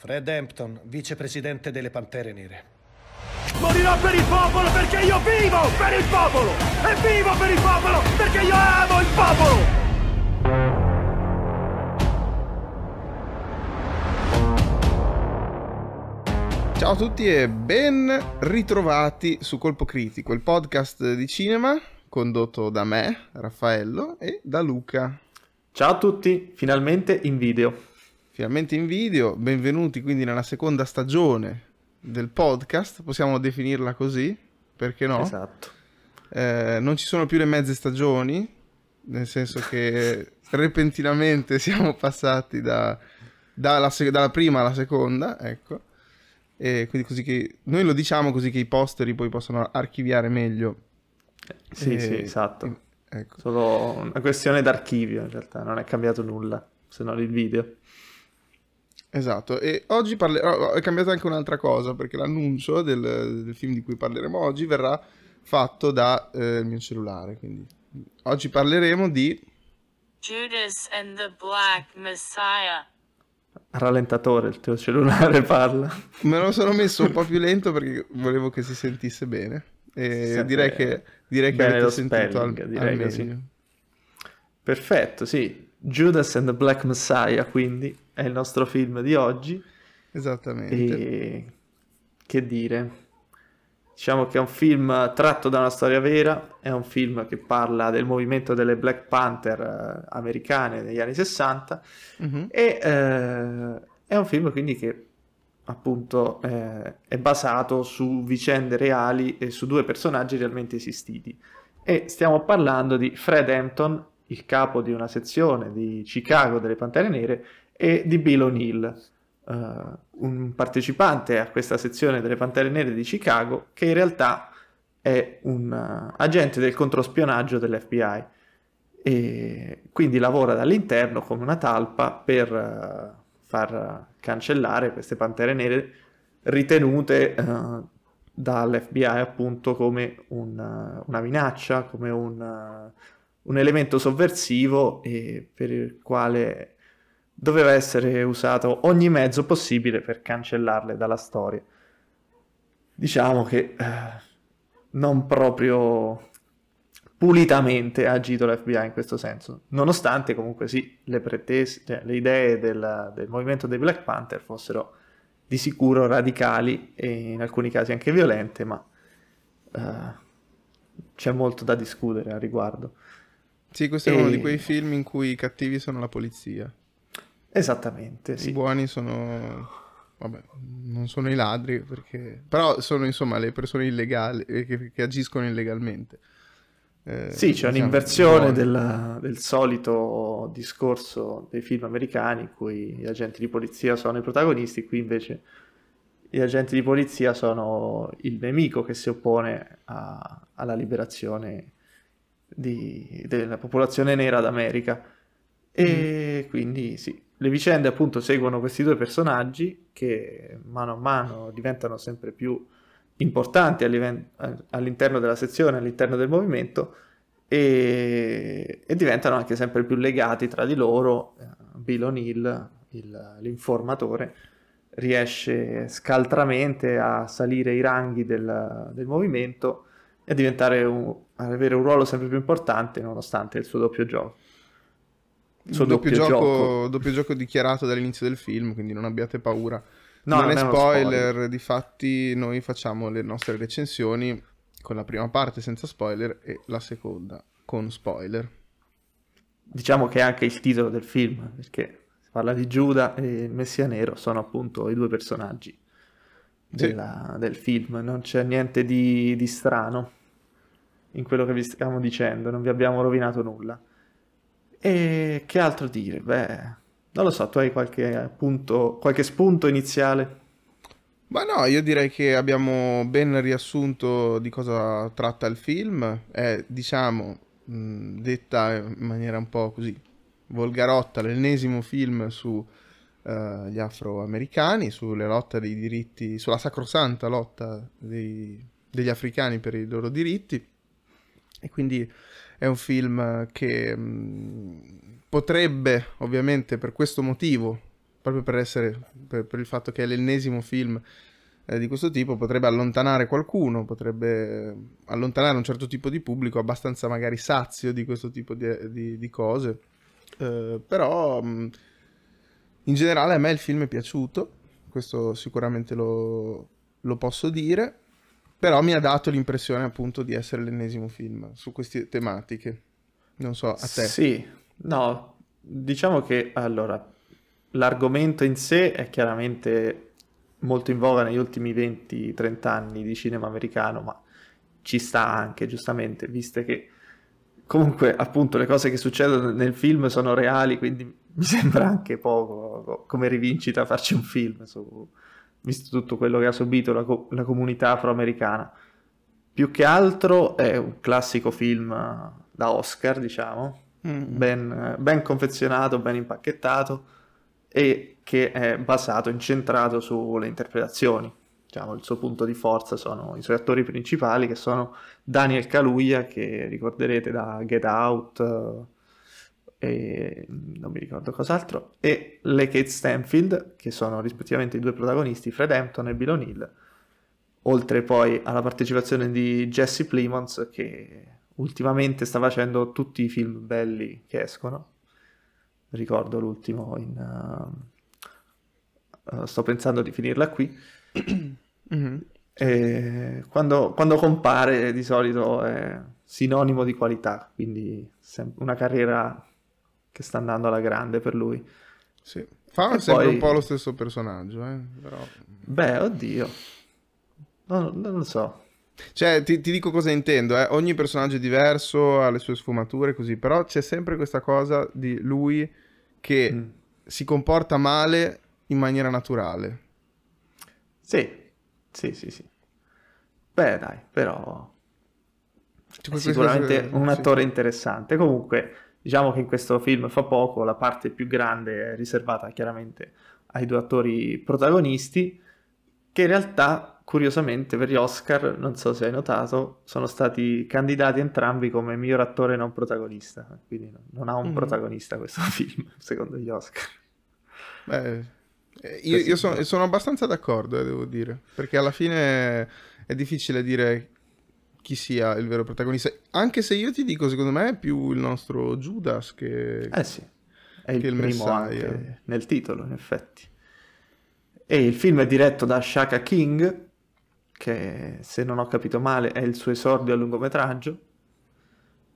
Fred Hampton, vicepresidente delle Pantere Nere. Morirò per il popolo perché io vivo per il popolo! E vivo per il popolo perché io amo il popolo! Ciao a tutti e ben ritrovati su Colpo Critico, il podcast di cinema condotto da me, Raffaello, e da Luca. Ciao a tutti, finalmente in video. Finalmente in video, benvenuti quindi nella seconda stagione del podcast, possiamo definirla così, perché no? Esatto. Eh, non ci sono più le mezze stagioni, nel senso che repentinamente siamo passati da, dalla, dalla prima alla seconda, ecco. E quindi così che noi lo diciamo così che i posteri poi possono archiviare meglio. Sì, E- sì, esatto. Ecco. Solo una questione d'archivio in realtà, non è cambiato nulla, se non il video. Esatto, e oggi parle- oh, è cambiata anche un'altra cosa, perché l'annuncio del, del film di cui parleremo oggi verrà fatto dal mio cellulare, quindi oggi parleremo di... Judas and the Black Messiah. Rallentatore il tuo cellulare parla. Me lo sono messo un po' più lento perché volevo che si sentisse bene, e Sente direi che, direi che bene avete sentito al, direi al. Perfetto, sì. Judas and the Black Messiah, quindi, è il nostro film di oggi. Esattamente. E che dire? Diciamo che è un film tratto da una storia vera, è un film che parla del movimento delle Black Panther eh, americane negli anni 60 Mhm. e eh, è un film quindi che appunto eh, è basato su vicende reali e su due personaggi realmente esistiti. E stiamo parlando di Fred Hampton, il capo di una sezione di Chicago delle Pantere Nere, e di Bill O'Neill, eh, un partecipante a questa sezione delle Pantere Nere di Chicago, che in realtà è un eh, agente del controspionaggio dell'FBI e quindi lavora dall'interno come una talpa per eh, far cancellare queste pantere nere ritenute dall'FBI appunto come un, una minaccia, come un, un elemento sovversivo per il quale doveva essere usato ogni mezzo possibile per cancellarle dalla storia. Diciamo che eh, non proprio pulitamente ha agito l'FBI in questo senso, nonostante comunque sì, le pretese, cioè, le idee del, del movimento dei Black Panther fossero di sicuro radicali e in alcuni casi anche violente, ma eh, c'è molto da discutere a riguardo. Sì, questo è uno E- di quei film in cui i cattivi sono la polizia, Esattamente, i sì. buoni sono... Vabbè, non sono i ladri, perché... però sono insomma le persone illegali, eh, che, che agiscono illegalmente. Eh, Sì, c'è diciamo, un'inversione buoni. del, solito discorso dei film americani in cui gli agenti di polizia sono i protagonisti, qui invece gli agenti di polizia sono il nemico che si oppone a- alla liberazione di- della popolazione nera d'America. E quindi sì, le vicende appunto seguono questi due personaggi che mano a mano diventano sempre più importanti all'interno della sezione, all'interno del movimento e, e diventano anche sempre più legati tra di loro. Eh, Bill O'Neill, il- l'informatore, riesce scaltramente a salire i ranghi del, del movimento e a diventare un- avere un ruolo sempre più importante nonostante il suo doppio gioco. Suo doppio, doppio gioco, gioco. doppio gioco dichiarato dall'inizio del film, quindi non abbiate paura. No, non, non è è spoiler, spoiler. difatti noi facciamo le nostre recensioni con la prima parte senza spoiler e la seconda con spoiler. Diciamo che è anche il titolo del film, perché si parla di Giuda e il Messia Nero, sono appunto i due personaggi della- del film, non c'è niente di, di strano in quello che vi stiamo dicendo, non vi abbiamo rovinato nulla. E che altro dire? Beh, non lo so, tu hai qualche punto, qualche spunto iniziale? Ma no, io direi che abbiamo ben riassunto di cosa tratta il film. È, diciamo, detta in maniera un po' così volgarotta, l'ennesimo film su eh, gli afroamericani, sulle lotte dei diritti, sulla sacrosanta lotta dei- degli africani per i loro diritti. E quindi è un film che mh, potrebbe, ovviamente, per questo motivo proprio per essere, per, per il fatto che è l'ennesimo film eh, di questo tipo, potrebbe allontanare qualcuno, potrebbe allontanare un certo tipo di pubblico abbastanza magari sazio di questo tipo di, di, di cose. Eh, però mh, in generale a me il film è piaciuto, questo sicuramente lo, lo posso dire, però mi ha dato l'impressione appunto di essere l'ennesimo film su queste tematiche. Non so, a te. Sì, no, diciamo che allora l'argomento in sé è chiaramente molto in voga negli ultimi 20-30 anni di cinema americano, ma ci sta anche, giustamente, visto che comunque appunto le cose che succedono nel film sono reali, quindi mi sembra anche poco come rivincita farci un film, su, visto tutto quello che ha subito la, co- la comunità afroamericana. Più che altro è un classico film da Oscar, diciamo, mm. ben, ben confezionato, ben impacchettato e che è basato, incentrato sulle interpretazioni. Diciamo, il suo punto di forza sono i suoi attori principali, che sono Daniel Kaluuya, che ricorderete da Get Out, eh, e non mi ricordo cos'altro, e le Kate Stanfield, che sono rispettivamente i due protagonisti, Fred Hampton e Bill O'Neill, oltre poi alla partecipazione di Jesse Plemons, che ultimamente sta facendo tutti i film belli che escono, ricordo l'ultimo in... Uh, uh, sto pensando di finirla qui. mm-hmm. quando, quando, compare di solito è sinonimo di qualità, quindi una carriera che sta andando alla grande per lui. Sì. Fa e sempre poi... un po' lo stesso personaggio, eh? Però... Beh, oddio. Non, non lo so. Cioè, ti, ti, dico cosa intendo, eh? ogni personaggio è diverso, ha le sue sfumature, così, però c'è sempre questa cosa di lui che mm. si comporta male in maniera naturale. Sì, sì, sì, sì. Beh, dai, però... È sicuramente cose... un attore sì. interessante. Comunque, diciamo che in questo film fa poco, la parte più grande è riservata chiaramente ai due attori protagonisti, che in realtà curiosamente per gli Oscar, non so se hai notato, sono stati candidati entrambi come miglior attore non protagonista, quindi non ha un mm. protagonista questo film, secondo gli Oscar. Beh, eh, io, io sono, sono, abbastanza d'accordo, eh, devo dire, perché alla fine è difficile dire chi sia il vero protagonista, anche se io ti dico, secondo me è più il nostro Judas che... Eh sì, è il, il primo anche nel titolo, in effetti. E il film è diretto da Shaka King, che se non ho capito male è il suo esordio a lungometraggio.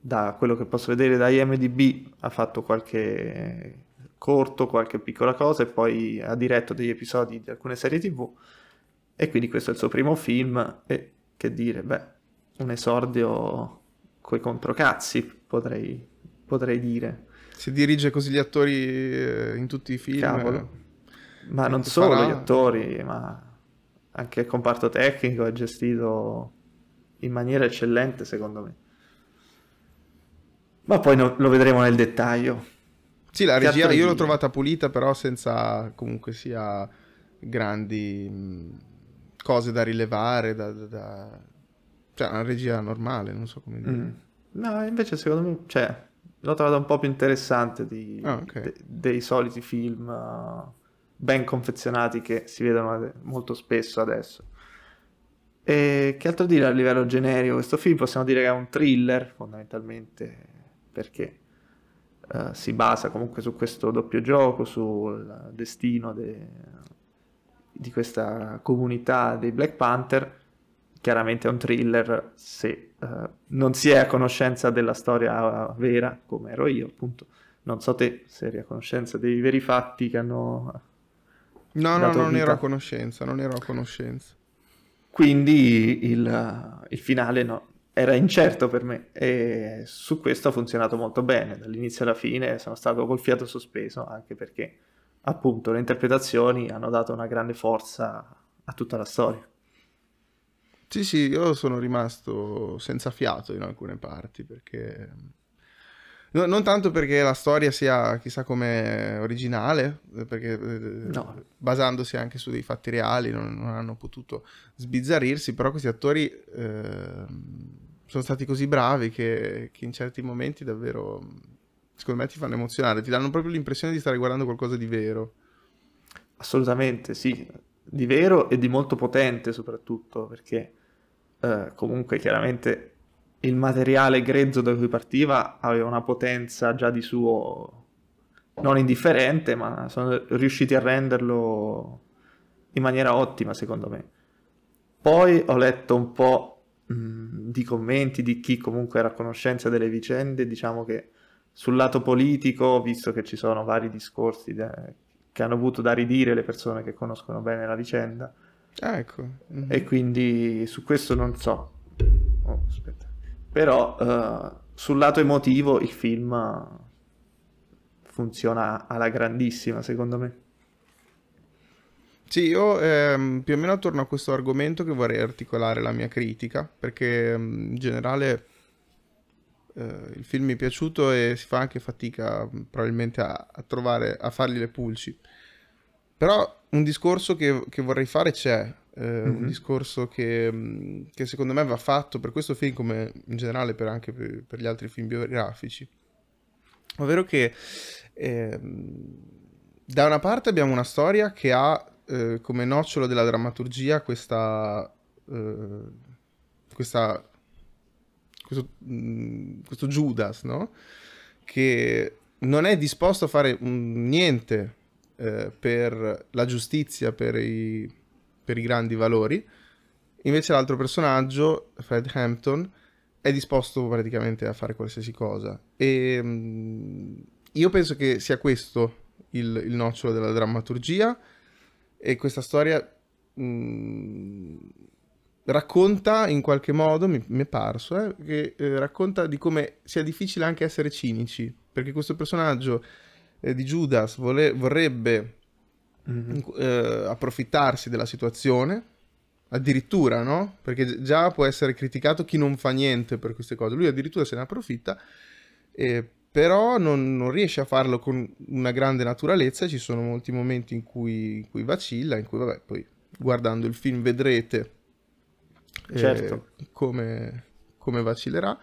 Da quello che posso vedere da IMDb ha fatto qualche corto, qualche piccola cosa e poi ha diretto degli episodi di alcune serie tv e quindi questo è il suo primo film e che dire, beh, un esordio coi controcazzi potrei, potrei dire. Si dirige così gli attori eh, in tutti i film. Cavolo. Ma non solo farà... gli attori, ma anche il comparto tecnico è gestito in maniera eccellente secondo me. Ma poi no, lo vedremo nel dettaglio. Sì, la regia io l'ho trovata pulita, però senza comunque sia grandi mh, cose da rilevare, da, da, da... cioè una regia normale, non so come dire. Mm. No, invece secondo me, cioè, l'ho trovata un po' più interessante di, oh, okay. de, dei soliti film uh, ben confezionati che si vedono molto spesso adesso. E che altro dire a livello generico? Questo film possiamo dire che è un thriller fondamentalmente perché uh, si basa comunque su questo doppio gioco, sul destino de... di questa comunità dei Black Panther. Chiaramente è un thriller se uh, non si è a conoscenza della storia vera, come ero io, appunto. Non so te se eri a conoscenza dei veri fatti che hanno No, no, non vita. ero a conoscenza, non ero a conoscenza. Quindi il, il finale no, era incerto per me e su questo ha funzionato molto bene, dall'inizio alla fine sono stato col fiato sospeso, anche perché appunto le interpretazioni hanno dato una grande forza a tutta la storia. Sì, sì, io sono rimasto senza fiato in alcune parti perché No, non tanto perché la storia sia chissà come originale, perché eh, no. basandosi anche su dei fatti reali non, non hanno potuto sbizzarrirsi, però questi attori eh, sono stati così bravi che, che, in certi momenti davvero, secondo me, ti fanno emozionare, ti danno proprio l'impressione di stare guardando qualcosa di vero. assolutamente sì, di vero e di molto potente soprattutto, perché eh, comunque chiaramente il materiale grezzo da cui partiva aveva una potenza già di suo non indifferente, ma sono riusciti a renderlo in maniera ottima secondo me. Poi ho letto un po' mh, di commenti di chi comunque era a conoscenza delle vicende, diciamo che sul lato politico, visto che ci sono vari discorsi de- che hanno avuto da ridire le persone che conoscono bene la vicenda, Ah, ecco. Mhm. e quindi su questo non so. Oh, aspetta. Però eh, sul lato emotivo il film funziona alla grandissima, secondo me. Sì, io ehm, più o meno attorno a questo argomento che vorrei articolare la mia critica, perché ehm, in generale eh, il film mi è piaciuto e si fa anche fatica mh, probabilmente a, a trovare, a fargli le pulci. Però un discorso che, che vorrei fare c'è, eh, un Mhm. discorso che, mh, che secondo me va fatto per questo film come in generale per anche per, per gli altri film biografici. Ovvero che ehm, da una parte abbiamo una storia che ha eh, come nocciolo della drammaturgia questa, eh, questa questo, mh, questo Judas, no? Che non è disposto a fare mm, niente eh, per la giustizia, per i, per i grandi valori. Invece l'altro personaggio, Fred Hampton, è disposto praticamente a fare qualsiasi cosa. E mh, io penso che sia questo il, il nocciolo della drammaturgia e questa storia mh, racconta in qualche modo, mi, mi è parso, eh, che eh, racconta di come sia difficile anche essere cinici, perché questo personaggio eh, di Judas vole- vorrebbe eh, approfittarsi della situazione, addirittura, no? Perché già può essere criticato chi non fa niente per queste cose, lui addirittura se ne approfitta, eh, però non, non riesce a farlo con una grande naturalezza, ci sono molti momenti in cui, in cui vacilla, in cui, vabbè, poi guardando il film vedrete eh, Certo. come, come vacillerà,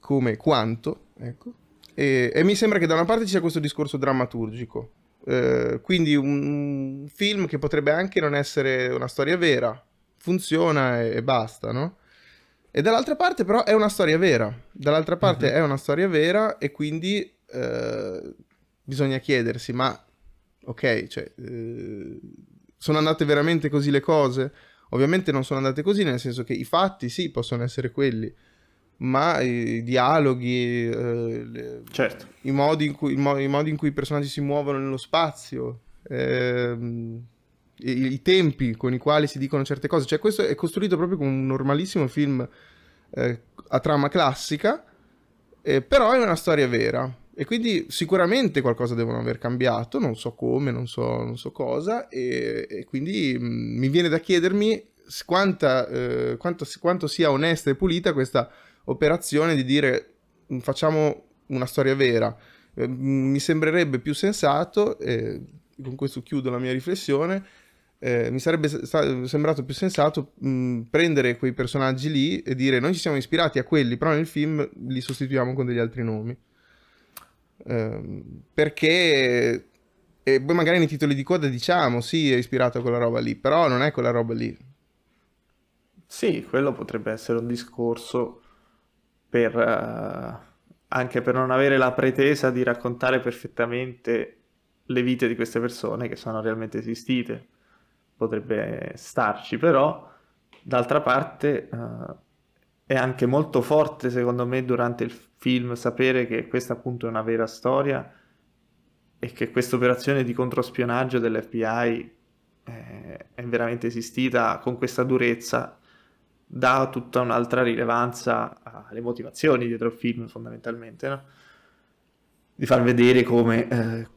come quanto, ecco. E, e mi sembra che da una parte ci sia questo discorso drammaturgico, eh, quindi un film che potrebbe anche non essere una storia vera, funziona e, e basta, no? E dall'altra parte però è una storia vera, dall'altra parte è una storia vera e quindi eh, bisogna chiedersi, ma ok, cioè, eh, sono andate veramente così le cose? Ovviamente non sono andate così, nel senso che i fatti sì, possono essere quelli, ma i dialoghi, eh, le- Certo. i modi in cui, i mo- i modi in cui i personaggi si muovono nello spazio, ehm, i, i tempi con i quali si dicono certe cose. Cioè, questo è costruito proprio come un normalissimo film eh, a trama classica, eh, però è una storia vera. E quindi sicuramente qualcosa devono aver cambiato, non so come, non so, non so cosa, e, e quindi mh, mi viene da chiedermi quanta, eh, quanto, quanto sia onesta e pulita questa operazione di dire "Mm, facciamo una storia vera. Eh, mm, mi sembrerebbe più sensato, e con questo chiudo la mia riflessione, eh, mi sarebbe sembrato più sensato mh, prendere quei personaggi lì e dire noi ci siamo ispirati a quelli, però nel film li sostituiamo con degli altri nomi. Ehm, perché e poi magari nei titoli di coda diciamo sì è ispirato a quella roba lì, però non è quella roba lì. Sì, quello potrebbe essere un discorso per, eh, anche per non avere la pretesa di raccontare perfettamente le vite di queste persone che sono realmente esistite. Potrebbe starci, però d'altra parte eh, è anche molto forte, secondo me, durante il film sapere che questa appunto è una vera storia e che questa operazione di controspionaggio dell'FBI eh, è veramente esistita con questa durezza dà tutta un'altra rilevanza alle motivazioni dietro il film, fondamentalmente, no? Di far vedere come eh,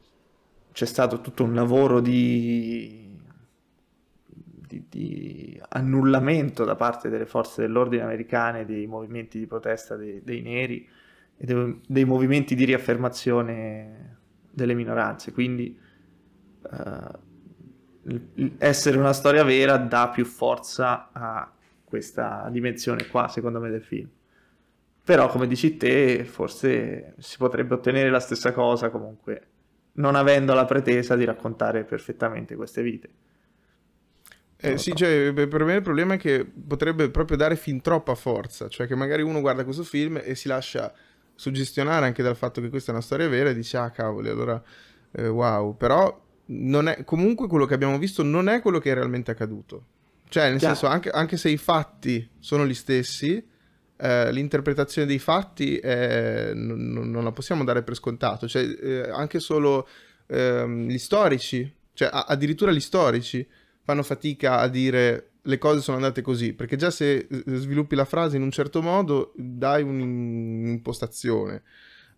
c'è stato tutto un lavoro di, di, di annullamento da parte delle forze dell'ordine americane dei movimenti di protesta dei, dei neri e dei, dei movimenti di riaffermazione delle minoranze. Quindi eh, essere una storia vera dà più forza a questa dimensione qua, secondo me, del film. Però, come dici te, forse si potrebbe ottenere la stessa cosa comunque non avendo la pretesa di raccontare perfettamente queste vite. Eh, sì, cioè, per per me il problema è che potrebbe proprio dare fin troppa forza, cioè che magari uno guarda questo film e si lascia suggestionare anche dal fatto che questa è una storia vera e dice, ah cavoli, allora eh, wow, però non è, comunque quello che abbiamo visto non è quello che è realmente accaduto. Cioè, nel Chiaro. senso, anche, anche se i fatti sono gli stessi, eh, l'interpretazione dei fatti eh, non, non- la possiamo dare per scontato. Cioè, eh, anche solo ehm, gli storici, cioè a- addirittura gli storici, fanno fatica a dire le cose sono andate così, perché già se eh, sviluppi la frase in un certo modo, dai un- un'impostazione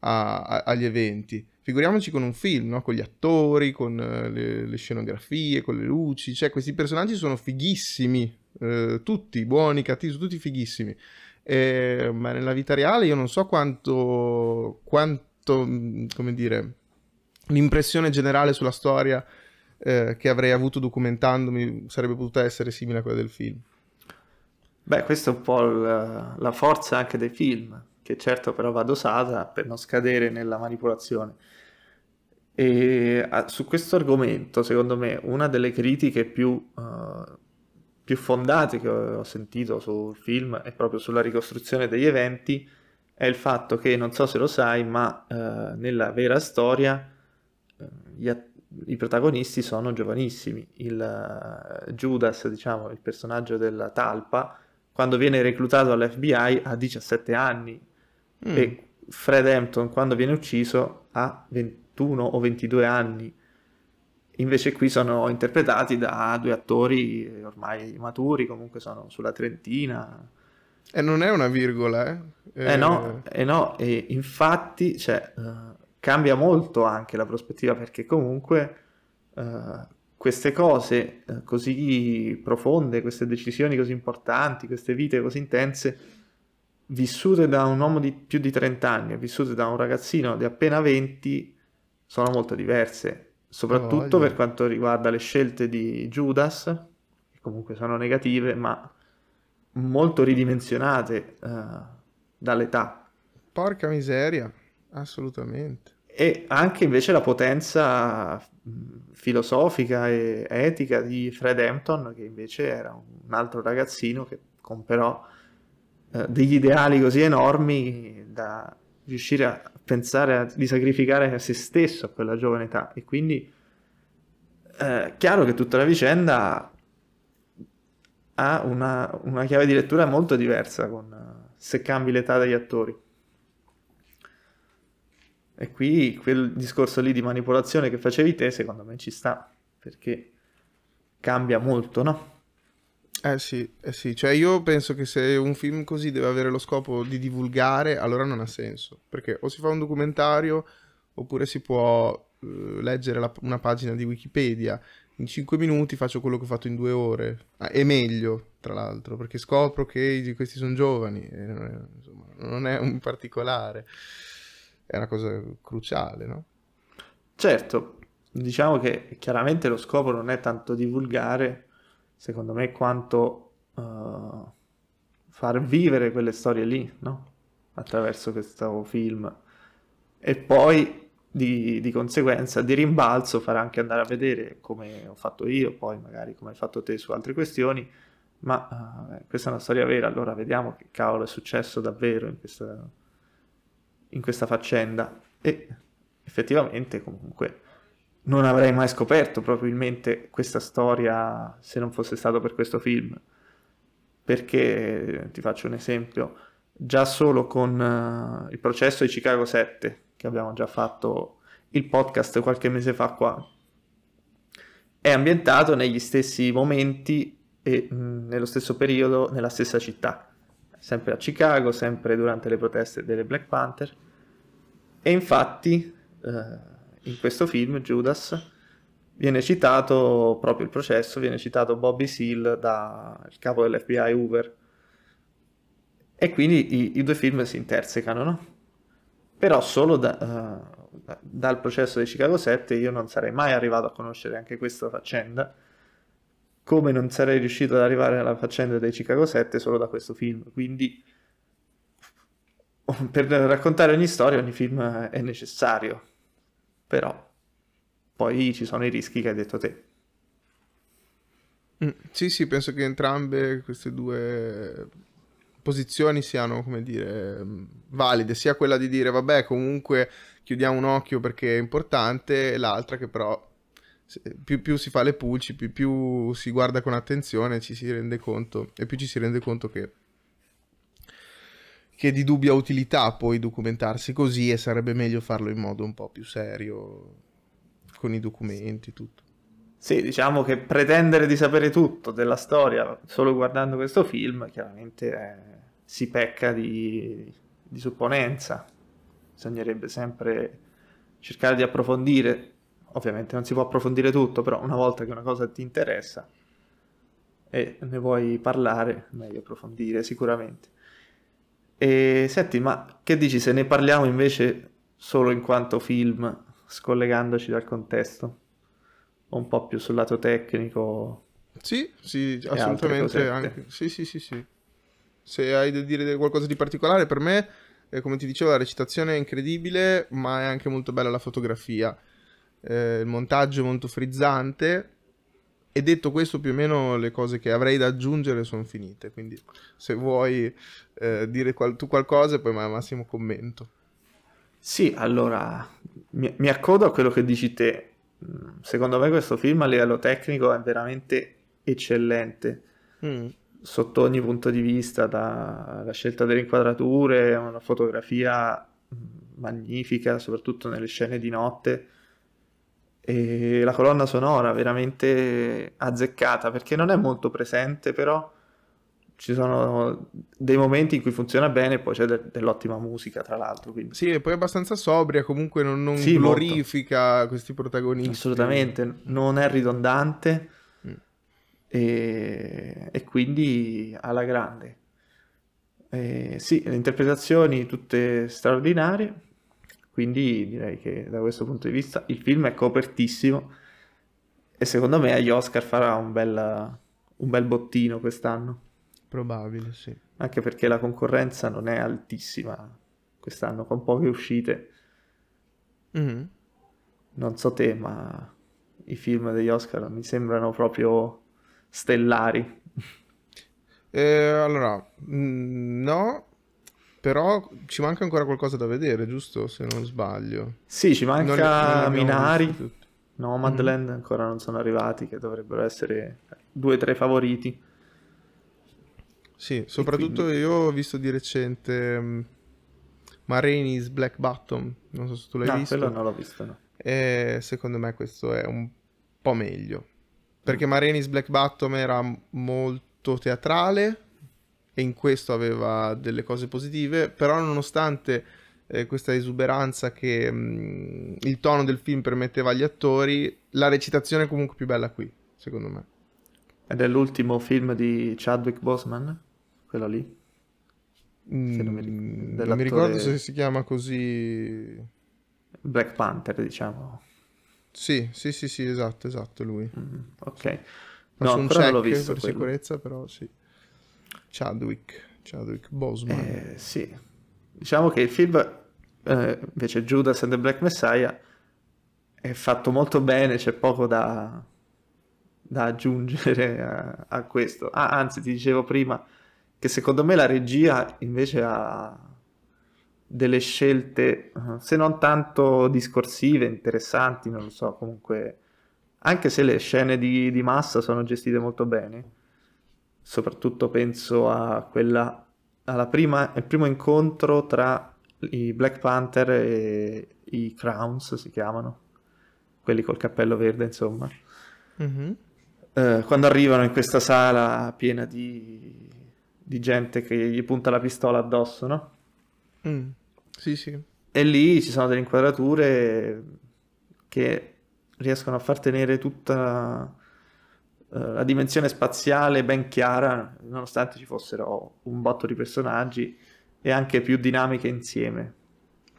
a- a- agli eventi. Figuriamoci con un film, no? Con gli attori, con eh, le, le scenografie, con le luci, cioè questi personaggi sono fighissimi, eh, tutti, buoni, cattivi, tutti fighissimi. Eh, ma nella vita reale io non so quanto, quanto, mh, come dire, l'impressione generale sulla storia eh, che avrei avuto documentandomi sarebbe potuta essere simile a quella del film. Beh, questa è un po' il- la forza anche dei film, che certo però va dosata per non scadere nella manipolazione. E ah, su questo argomento, secondo me, una delle critiche più, eh, più fondate che ho ho sentito sul film è proprio sulla ricostruzione degli eventi, è il fatto che, non so se lo sai, ma eh, nella vera storia eh, gli att- i protagonisti sono giovanissimi. Il eh, Judas, diciamo, il personaggio della talpa, quando viene reclutato all'FBI ha 17 anni Mm. e Fred Hampton quando viene ucciso ha 21 o 22 anni. Invece qui sono interpretati da due attori eh, ormai maturi, comunque sono sulla trentina. E non è una virgola, eh? Eh no, eh no, e infatti cioè, eh, cambia molto anche la prospettiva perché comunque eh, queste cose eh, così profonde, queste decisioni così importanti, queste vite così intense, vissute da un uomo di più di 30 anni e vissute da un ragazzino di appena 20, sono molto diverse, soprattutto voglia. per quanto riguarda le scelte di Judas, che comunque sono negative, ma molto ridimensionate eh, dall'età. Porca miseria, assolutamente. E anche invece la potenza mh, filosofica e etica di Fred Hampton, che invece era un altro ragazzino che con però eh, degli ideali così enormi da riuscire a pensare a- di sacrificare se stesso a quella giovane età. E quindi è chiaro che tutta la vicenda ha una, una chiave di lettura molto diversa con, eh, se cambi l'età degli attori. E qui quel discorso lì di manipolazione che facevi te, secondo me ci sta, perché cambia molto, no? Eh sì, eh sì, cioè io penso che se un film così deve avere lo scopo di divulgare, allora non ha senso, perché o si fa un documentario oppure si può eh, leggere la- una pagina di Wikipedia. In 5 minuti faccio quello che ho fatto in due ore, Ah, e meglio, tra l'altro, perché scopro che questi sono giovani, e insomma, non è un particolare, è una cosa cruciale, no? Certo, diciamo che chiaramente lo scopo non è tanto divulgare, secondo me, quanto eh, far vivere quelle storie lì, no? Attraverso questo film. E poi di, di conseguenza, di rimbalzo, far anche andare a vedere come ho fatto io, poi magari come hai fatto te su altre questioni. Ma eh, questa è una storia vera, allora vediamo che cavolo è successo davvero in questa, in questa faccenda. E effettivamente, comunque, non avrei mai scoperto probabilmente questa storia se non fosse stato per questo film. Perché ti faccio un esempio, già solo con eh, il processo di Chicago 7, che abbiamo già fatto il podcast qualche mese fa qua, è ambientato negli stessi momenti e mh, nello stesso periodo nella stessa città, sempre a Chicago, sempre durante le proteste delle Black Panther. E infatti eh, in questo film, Judas, viene citato proprio il processo, viene citato Bobby Seale dal capo dell'FBI Hoover. E quindi i, i due film si intersecano, no? Però solo da- eh, da- dal processo di Chicago 7 io non sarei mai arrivato a conoscere anche questa faccenda, come non sarei riuscito ad arrivare alla faccenda dei Chicago 7 solo da questo film. Quindi per raccontare ogni storia, ogni film è necessario. Però poi ci sono i rischi che hai detto te. Mm, Sì, sì, penso che entrambe queste due posizioni siano, come dire, mm, valide, sia quella di dire, vabbè, comunque chiudiamo un occhio perché è importante, e l'altra che però più, più si fa le pulci, più, più si guarda con attenzione, ci si rende conto, e più ci si rende conto che, che è di dubbia utilità poi documentarsi così e sarebbe meglio farlo in modo un po' più serio, con i documenti, tutto. Sì, diciamo che pretendere di sapere tutto della storia solo guardando questo film, chiaramente eh, si pecca di, di supponenza. Bisognerebbe sempre cercare di approfondire. Ovviamente non si può approfondire tutto, però una volta che una cosa ti interessa e ne vuoi parlare, è meglio approfondire sicuramente. E senti, ma che dici se ne parliamo invece solo in quanto film, scollegandoci dal contesto? Un po' più sul lato tecnico. Sì, sì, assolutamente. Anche. Sì, sì, sì, sì. Se hai da dire qualcosa di particolare, per me, eh, come ti dicevo, la recitazione è incredibile, ma è anche molto bella la fotografia. Eh, il montaggio è molto frizzante. E detto questo, più o meno le cose che avrei da aggiungere sono finite. Quindi, se vuoi eh, dire qual- tu qualcosa, poi ma- massimo commento. Sì, allora mi, mi accodo a quello che dici te. Secondo me questo film a livello tecnico è veramente eccellente Mm. sotto ogni punto di vista, dalla scelta delle inquadrature, una fotografia mm, magnifica, soprattutto nelle scene di notte. E la colonna sonora veramente azzeccata perché non è molto presente, però ci sono dei momenti in cui funziona bene e poi c'è de- dell'ottima musica, tra l'altro. Quindi Sì, e poi è abbastanza sobria, comunque non, non Sì, molto. glorifica questi protagonisti. assolutamente non è ridondante Mm. e, e quindi alla grande. Eh, sì, le interpretazioni tutte straordinarie, quindi direi che da questo punto di vista il film è copertissimo e secondo me agli Oscar farà un bel, un bel bottino quest'anno, Probabile, sì. anche perché la concorrenza non è altissima quest'anno, con poche uscite. Mhm. Non so te, ma i film degli Oscar mi sembrano proprio stellari. Eh, allora, mm, no, però ci manca ancora qualcosa da vedere, giusto? Se non sbaglio. Sì, ci Non li- non manca abbiamo Minari. Nomadland ancora non sono arrivati, che dovrebbero essere due o tre favoriti. Sì, soprattutto io ho visto di recente mm, Ma Rainey's Black Bottom, non so se tu l'hai No, visto. quello non l'ho visto, no. E secondo me questo è un po' meglio. Perché Ma Rainey's Black Bottom era molto teatrale e in questo aveva delle cose positive, però nonostante eh, questa esuberanza che mm, il tono del film permetteva agli attori, la recitazione è comunque più bella qui, secondo me. Ed è l'ultimo film di Chadwick Boseman, quello lì. Mm, non mi ric- non mi ricordo se si chiama così. Black Panther, diciamo. Sì, sì, sì, sì, esatto, esatto, lui. Mm, ok. Faccio No, un ancora non l'ho visto per quello. sicurezza, però sì. Chadwick, Chadwick Boseman. Eh, sì, diciamo che il film, eh, invece Judas and the Black Messiah, è fatto molto bene, c'è poco da, da aggiungere a, a questo. Ah, anzi, ti dicevo prima che secondo me la regia invece ha delle scelte, eh, se non tanto discorsive, interessanti, non lo so, comunque, anche se le scene di, di massa sono gestite molto bene, soprattutto penso a quella, alla prima, il primo incontro tra i Black Panther e i Crowns, si chiamano, quelli col cappello verde, insomma. Mhm. Eh, quando arrivano in questa sala piena di, di gente che gli punta la pistola addosso, no? Mm, Sì, sì. E lì ci sono delle inquadrature che riescono a far tenere tutta la dimensione spaziale ben chiara, nonostante ci fossero un botto di personaggi e anche più dinamiche insieme.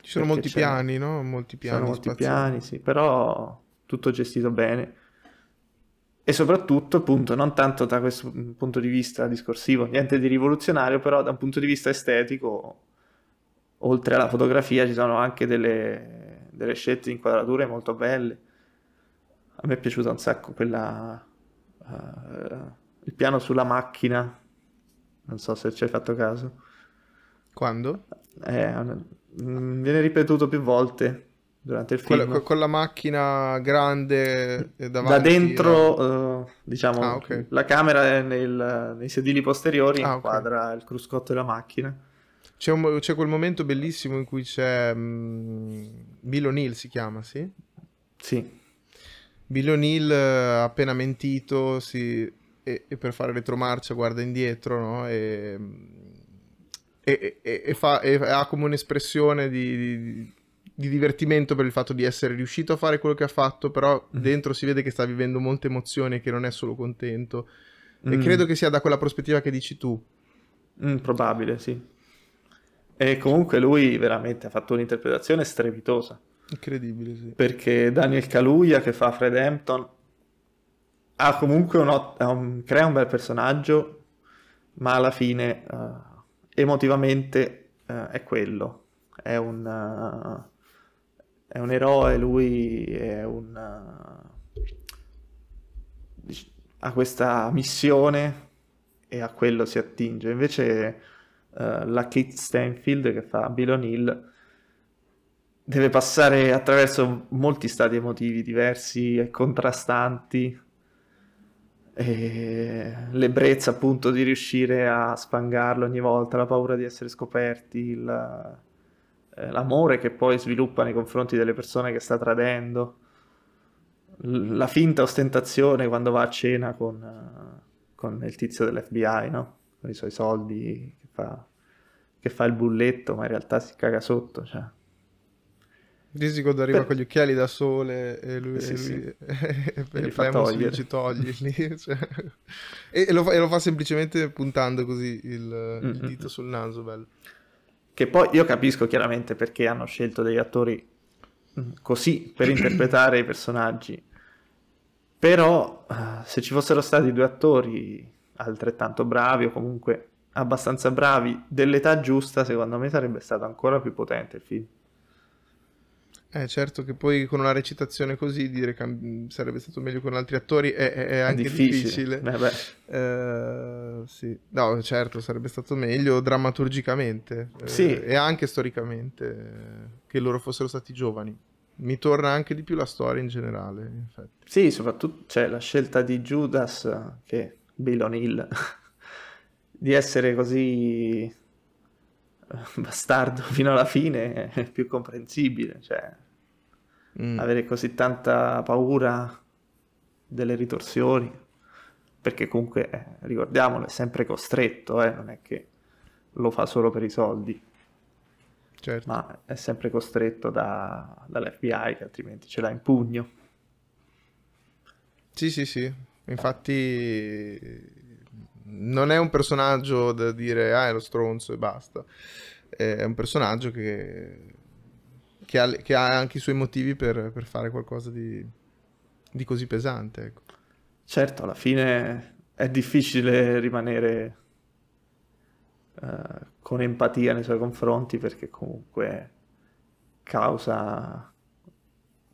Ci sono molti piani, no? Molti piani Sono molti spaziali. piani, sì, però tutto gestito bene. E soprattutto, appunto, non tanto da questo punto di vista discorsivo, niente di rivoluzionario, però da un punto di vista estetico, oltre alla fotografia, ci sono anche delle, delle scelte di inquadrature molto belle. A me è piaciuta un sacco quella... eh, il piano sulla macchina. Non so se ci hai fatto caso. Quando? Eh, mm, viene ripetuto più volte durante il film. Quella- con la macchina grande eh, davanti. da dentro, eh, diciamo, Ah, ok. la camera è nel- nei sedili posteriori Ah, inquadra il cruscotto della macchina. C'è, un c'è quel momento bellissimo in cui c'è mm, Bill O'Neill si chiama, sì? Sì, Bill O'Neill eh, appena mentito si- e, e per fare retromarcia guarda indietro, no? E, e- e- e fa- e ha come un'espressione di, di- di divertimento per il fatto di essere riuscito a fare quello che ha fatto, però dentro si vede che sta vivendo molte emozioni e che non è solo contento. E Mm. credo che sia da quella prospettiva che dici tu. Mm, probabile, sì. E comunque lui veramente ha fatto un'interpretazione strepitosa. Incredibile, sì. perché Daniel Kaluuya che fa Fred Hampton ha comunque un, ot- un- crea un bel personaggio ma alla fine eh, emotivamente eh, è quello è un eh, è un eroe lui è un ha questa missione e a quello si attinge invece la Kate Stanfield che fa Bill O'Neill deve passare attraverso molti stati emotivi diversi e contrastanti. E l'ebbrezza appunto di riuscire a sfangarlo ogni volta, la paura di essere scoperti, il- eh, l'amore che poi sviluppa nei confronti delle persone che sta tradendo, la finta ostentazione quando va a cena con, con il tizio dell'FBI, no? Con i suoi soldi, che fa, che fa il bulletto, ma in realtà si caga sotto, cioè. Dizzy quando arriva Per- con gli occhiali da sole e lui, Sì, e sì. lui- e E li il fa Flemons togliere. dice toglierli cioè. e, e lo fa, e lo fa semplicemente puntando così il, il Mm-mm. dito sul naso bello Che poi io capisco chiaramente perché hanno scelto degli attori mm, così per interpretare i personaggi. Però eh, se ci fossero stati due attori altrettanto bravi o comunque abbastanza bravi dell'età giusta, secondo me sarebbe stato ancora più potente il film. Eh certo che poi con una recitazione così dire cam- sarebbe stato meglio con altri attori è, è- è anche difficile, Eh beh, Eh, sì. no certo sarebbe stato meglio drammaturgicamente eh, Sì. e anche storicamente eh, che loro fossero stati giovani. Mi torna anche di più la storia in generale in effetti. Sì, soprattutto c'è la scelta di Judas, eh, che Bill O'Neill, di essere così eh, bastardo fino alla fine è più comprensibile, cioè Mm. avere così tanta paura delle ritorsioni, perché comunque, eh, ricordiamolo, è sempre costretto, eh, non è che lo fa solo per i soldi, certo ma è sempre costretto da- dall'FBI che altrimenti ce l'ha in pugno. Sì, sì, sì. Infatti non è un personaggio da dire ah, è lo stronzo e basta. È un personaggio che, che ha, che ha anche i suoi motivi per, per fare qualcosa di, di così pesante. Ecco. Certo, alla fine è difficile rimanere eh, con empatia nei suoi confronti perché comunque causa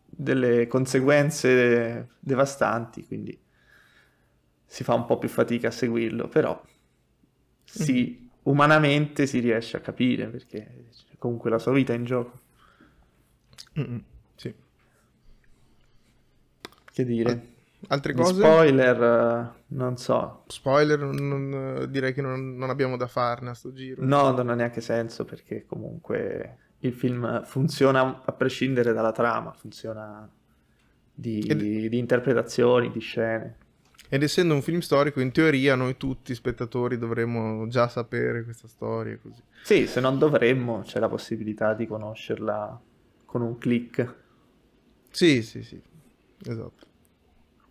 delle conseguenze devastanti, quindi si fa un po' più fatica a seguirlo, però sì, umanamente si riesce a capire perché comunque la sua vita è in gioco. Mm-mm, Sì. Che dire? Altre Di cose? spoiler, eh, non so, Spoiler, non- non- direi che non, non abbiamo da farne a sto giro. No, non ha neanche senso perché comunque il film funziona a prescindere dalla trama, funziona di, Ed- di interpretazioni, di scene. Ed essendo un film storico, in teoria noi tutti spettatori dovremmo già sapere questa storia. Così. Sì, se non dovremmo, c'è la possibilità di conoscerla con un click. Sì, sì, sì. Esatto.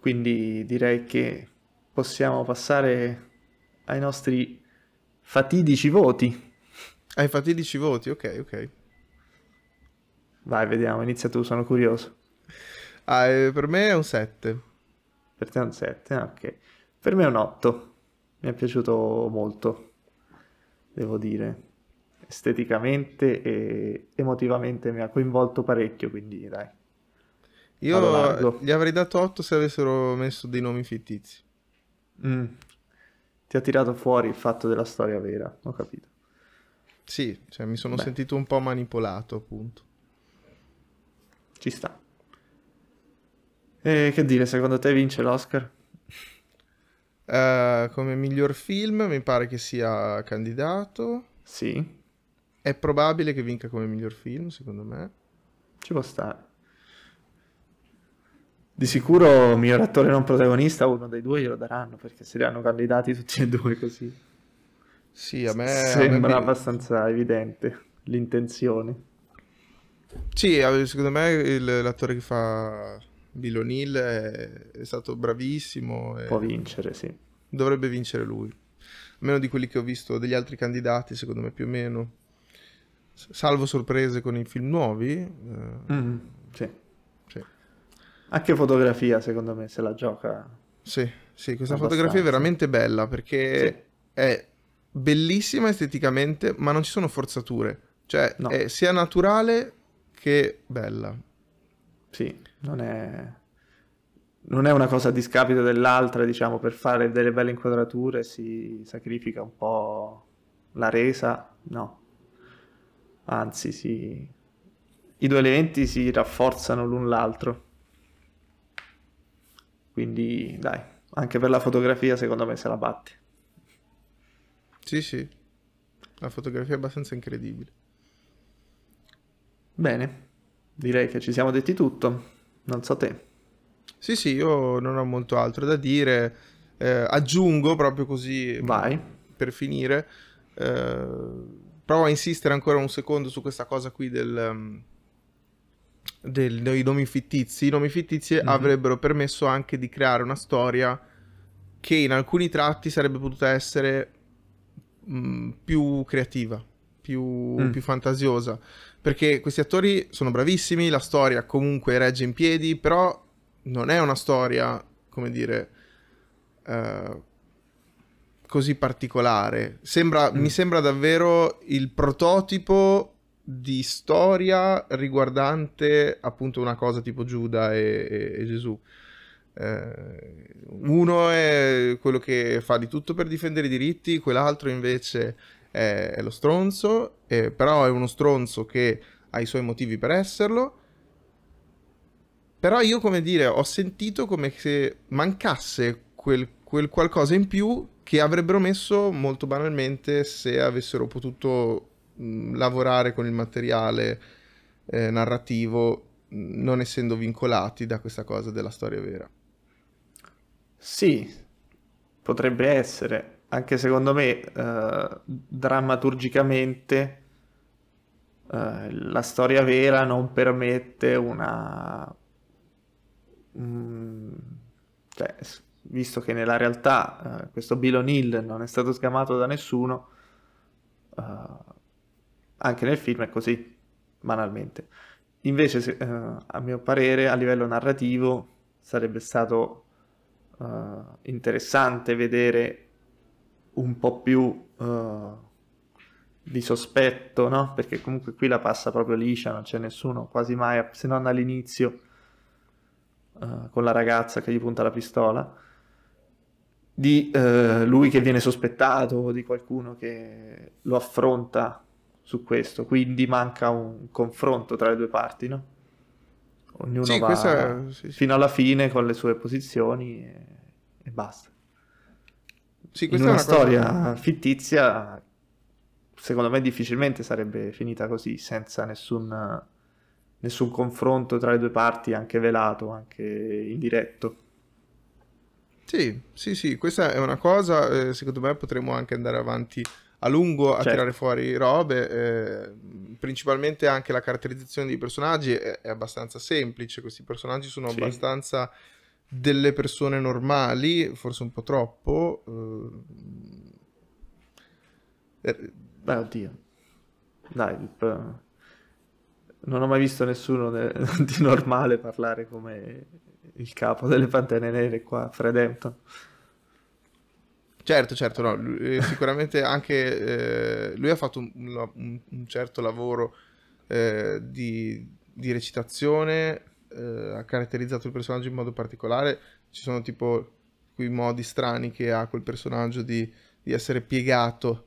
Quindi direi che possiamo passare ai nostri fatidici voti. Hai fatidici voti, ok, ok. Vai, vediamo, inizia tu, sono curioso. Ah, eh, per me è un 7. Per te è un 7, ah, ok. Per me è un 8. Mi è piaciuto molto, devo dire. Esteticamente e emotivamente mi ha coinvolto parecchio, quindi dai. Io gli avrei dato 8 se avessero messo dei nomi fittizi. Mm. Ti ha tirato fuori il fatto della storia vera, ho capito. Sì, cioè mi sono Beh. sentito un po' manipolato, appunto. Ci sta. E che dire, secondo te vince l'Oscar? Eh, come miglior film mi pare che sia candidato. Sì, È probabile che vinca come miglior film, secondo me. ci può stare. Di sicuro miglior attore non protagonista uno dei due glielo daranno perché se li hanno candidati tutti e due così. Sì, a me... a me Sembra abbastanza evidente l'intenzione. Sì, eh, secondo me il- l'attore che fa Bill O'Neill è, è stato bravissimo Può vincere, sì. dovrebbe vincere lui. Almeno di quelli che ho visto degli altri candidati, secondo me più o meno. Salvo sorprese con i film nuovi. eh, Mm, sì. sì. Anche fotografia, secondo me, se la gioca. Sì, sì, questa Abbastanza. fotografia è veramente bella perché è bellissima esteticamente, ma non ci sono forzature. Cioè, No. è sia naturale che bella. Sì, non è... non è una cosa a discapito dell'altra, diciamo, per fare delle belle inquadrature si sacrifica un po' la resa, no. Anzi, si... i due elementi si rafforzano l'un l'altro. Quindi, dai, anche per la fotografia secondo me se la batte. Sì, sì. La fotografia è abbastanza incredibile. Bene, direi che ci siamo detti tutto. Non so te. Sì, sì, io non ho molto altro da dire. Eh, aggiungo proprio così Vai. per finire. eh, provo a insistere ancora un secondo su questa cosa qui del, um, del- dei nomi fittizi. I nomi fittizi Mhm. avrebbero permesso anche di creare una storia che in alcuni tratti sarebbe potuta essere mh, più creativa, più, Mm. più fantasiosa. Perché questi attori sono bravissimi, la storia comunque regge in piedi, però non è una storia, come dire, eh, così particolare. Sembra, Mm. Mi sembra davvero il prototipo di storia riguardante appunto una cosa tipo Giuda e, e- e Gesù. Eh, uno è quello che fa di tutto per difendere i diritti, quell'altro invece è, è lo stronzo, eh, però è uno stronzo che ha i suoi motivi per esserlo. Però io, come dire, ho sentito come se mancasse quel, quel qualcosa in più che avrebbero messo molto banalmente se avessero potuto mh, lavorare con il materiale eh, narrativo, mh, non essendo vincolati da questa cosa della storia vera. Sì, potrebbe essere, anche secondo me, eh, drammaturgicamente, eh, la storia vera non permette una... mm, cioè, visto che nella realtà eh, questo Bill O'Neill non è stato sgamato da nessuno, eh, anche nel film è così, banalmente. Invece, se- eh, a mio parere, a livello narrativo, sarebbe stato eh, interessante vedere un po' più eh, di sospetto, no? Perché comunque qui la passa proprio liscia, non c'è nessuno, quasi mai, se non all'inizio, eh, con la ragazza che gli punta la pistola, di eh, lui che viene sospettato, di qualcuno che lo affronta su questo, quindi manca un confronto tra le due parti, no? Ognuno Sì, va questa sì, sì. fino alla fine con le sue posizioni e, e basta. Sì, In questa una è una cosa- storia fittizia, secondo me difficilmente sarebbe finita così, senza nessun, nessun confronto tra le due parti, anche velato, anche indiretto. Sì, sì, sì, questa è una cosa, eh, secondo me potremmo anche andare avanti a lungo a Certo. tirare fuori robe, eh, principalmente anche la caratterizzazione dei personaggi è, è abbastanza semplice, questi personaggi sono Sì. abbastanza delle persone normali, forse un po' troppo. eh, eh, Beh, oddio. Dai, non ho mai visto nessuno di normale parlare come il capo delle Pantene Nere qua, Fred Hampton. Certo, certo, no, lui- eh, sicuramente anche eh, lui ha fatto un, un- un certo lavoro eh, di, di recitazione eh, ha caratterizzato il personaggio in modo particolare. Ci sono tipo quei modi strani che ha quel personaggio di, di essere piegato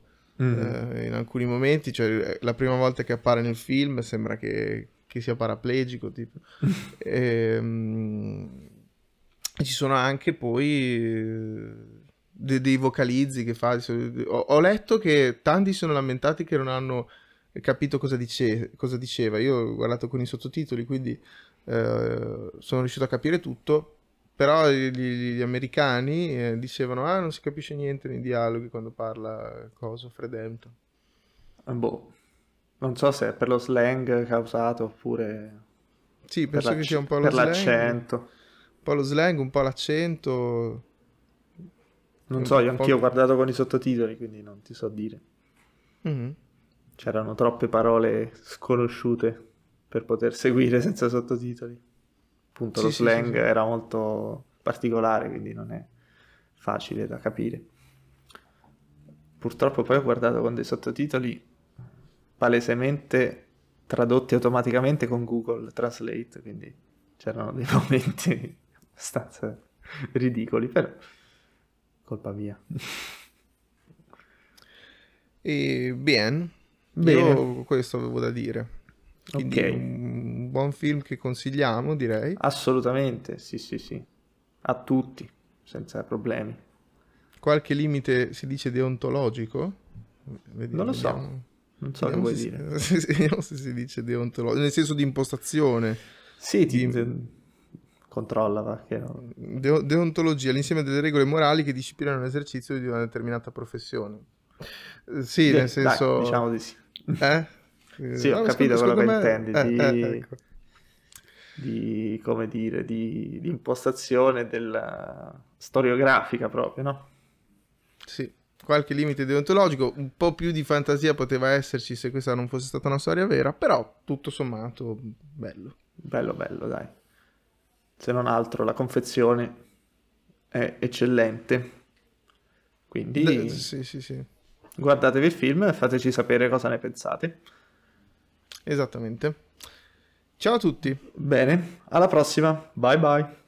eh, in alcuni momenti. Cioè, la prima volta che appare nel film sembra che, che sia paraplegico. Tipo. Ehm, ci sono anche poi eh, de- dei vocalizzi che fa. Ho, ho letto che tanti sono lamentati che non hanno capito cosa, dice- cosa diceva. Io ho guardato con i sottotitoli, quindi eh, sono riuscito a capire tutto. Però gli, gli- americani eh, dicevano: Ah, non si capisce niente nei dialoghi quando parla cosa, Fred Hampton. Eh, Boh, non so se è per lo slang causato oppure Sì, penso che sia un po' lo per slang, l'accento. un po' lo slang, un po' l'accento. Non so, io anch'io ho guardato con i sottotitoli, quindi non ti so dire. Mhm. C'erano troppe parole sconosciute per poter seguire senza sottotitoli. Appunto, Sì, lo slang sì, sì. era molto particolare, quindi non è facile da capire. Purtroppo poi ho guardato con dei sottotitoli palesemente tradotti automaticamente con Google Translate, quindi c'erano dei momenti abbastanza ridicoli, però colpa mia. E bien, Bene. io questo avevo da dire. Quindi Ok. un buon film che consigliamo, direi. Assolutamente, sì, sì, sì. A tutti, senza problemi. Qualche limite si dice deontologico? Vedi- Non lo so. vediamo- Non so che vediamo vuoi se dire. si- se- vediamo se si dice deontologico, nel senso di impostazione. Sì, ti... Di- controlla, che no- Deo- deontologia, l'insieme delle regole morali che disciplinano l'esercizio di una determinata professione. Eh, Sì, Dai, nel senso... diciamo di sì. Eh? Eh, Sì, ho no, capito quello che me- intendi, eh, di- eh, ecco. Di, come dire, di, di impostazione della storiografica proprio, no? Sì, qualche limite deontologico, un po' più di fantasia poteva esserci se questa non fosse stata una storia vera, però tutto sommato bello. Bello, bello, dai. Se non altro, la confezione è eccellente. Quindi De- sì, sì, sì, guardatevi il film e fateci sapere cosa ne pensate. esattamente. Ciao a tutti. Bene, alla prossima. Bye bye.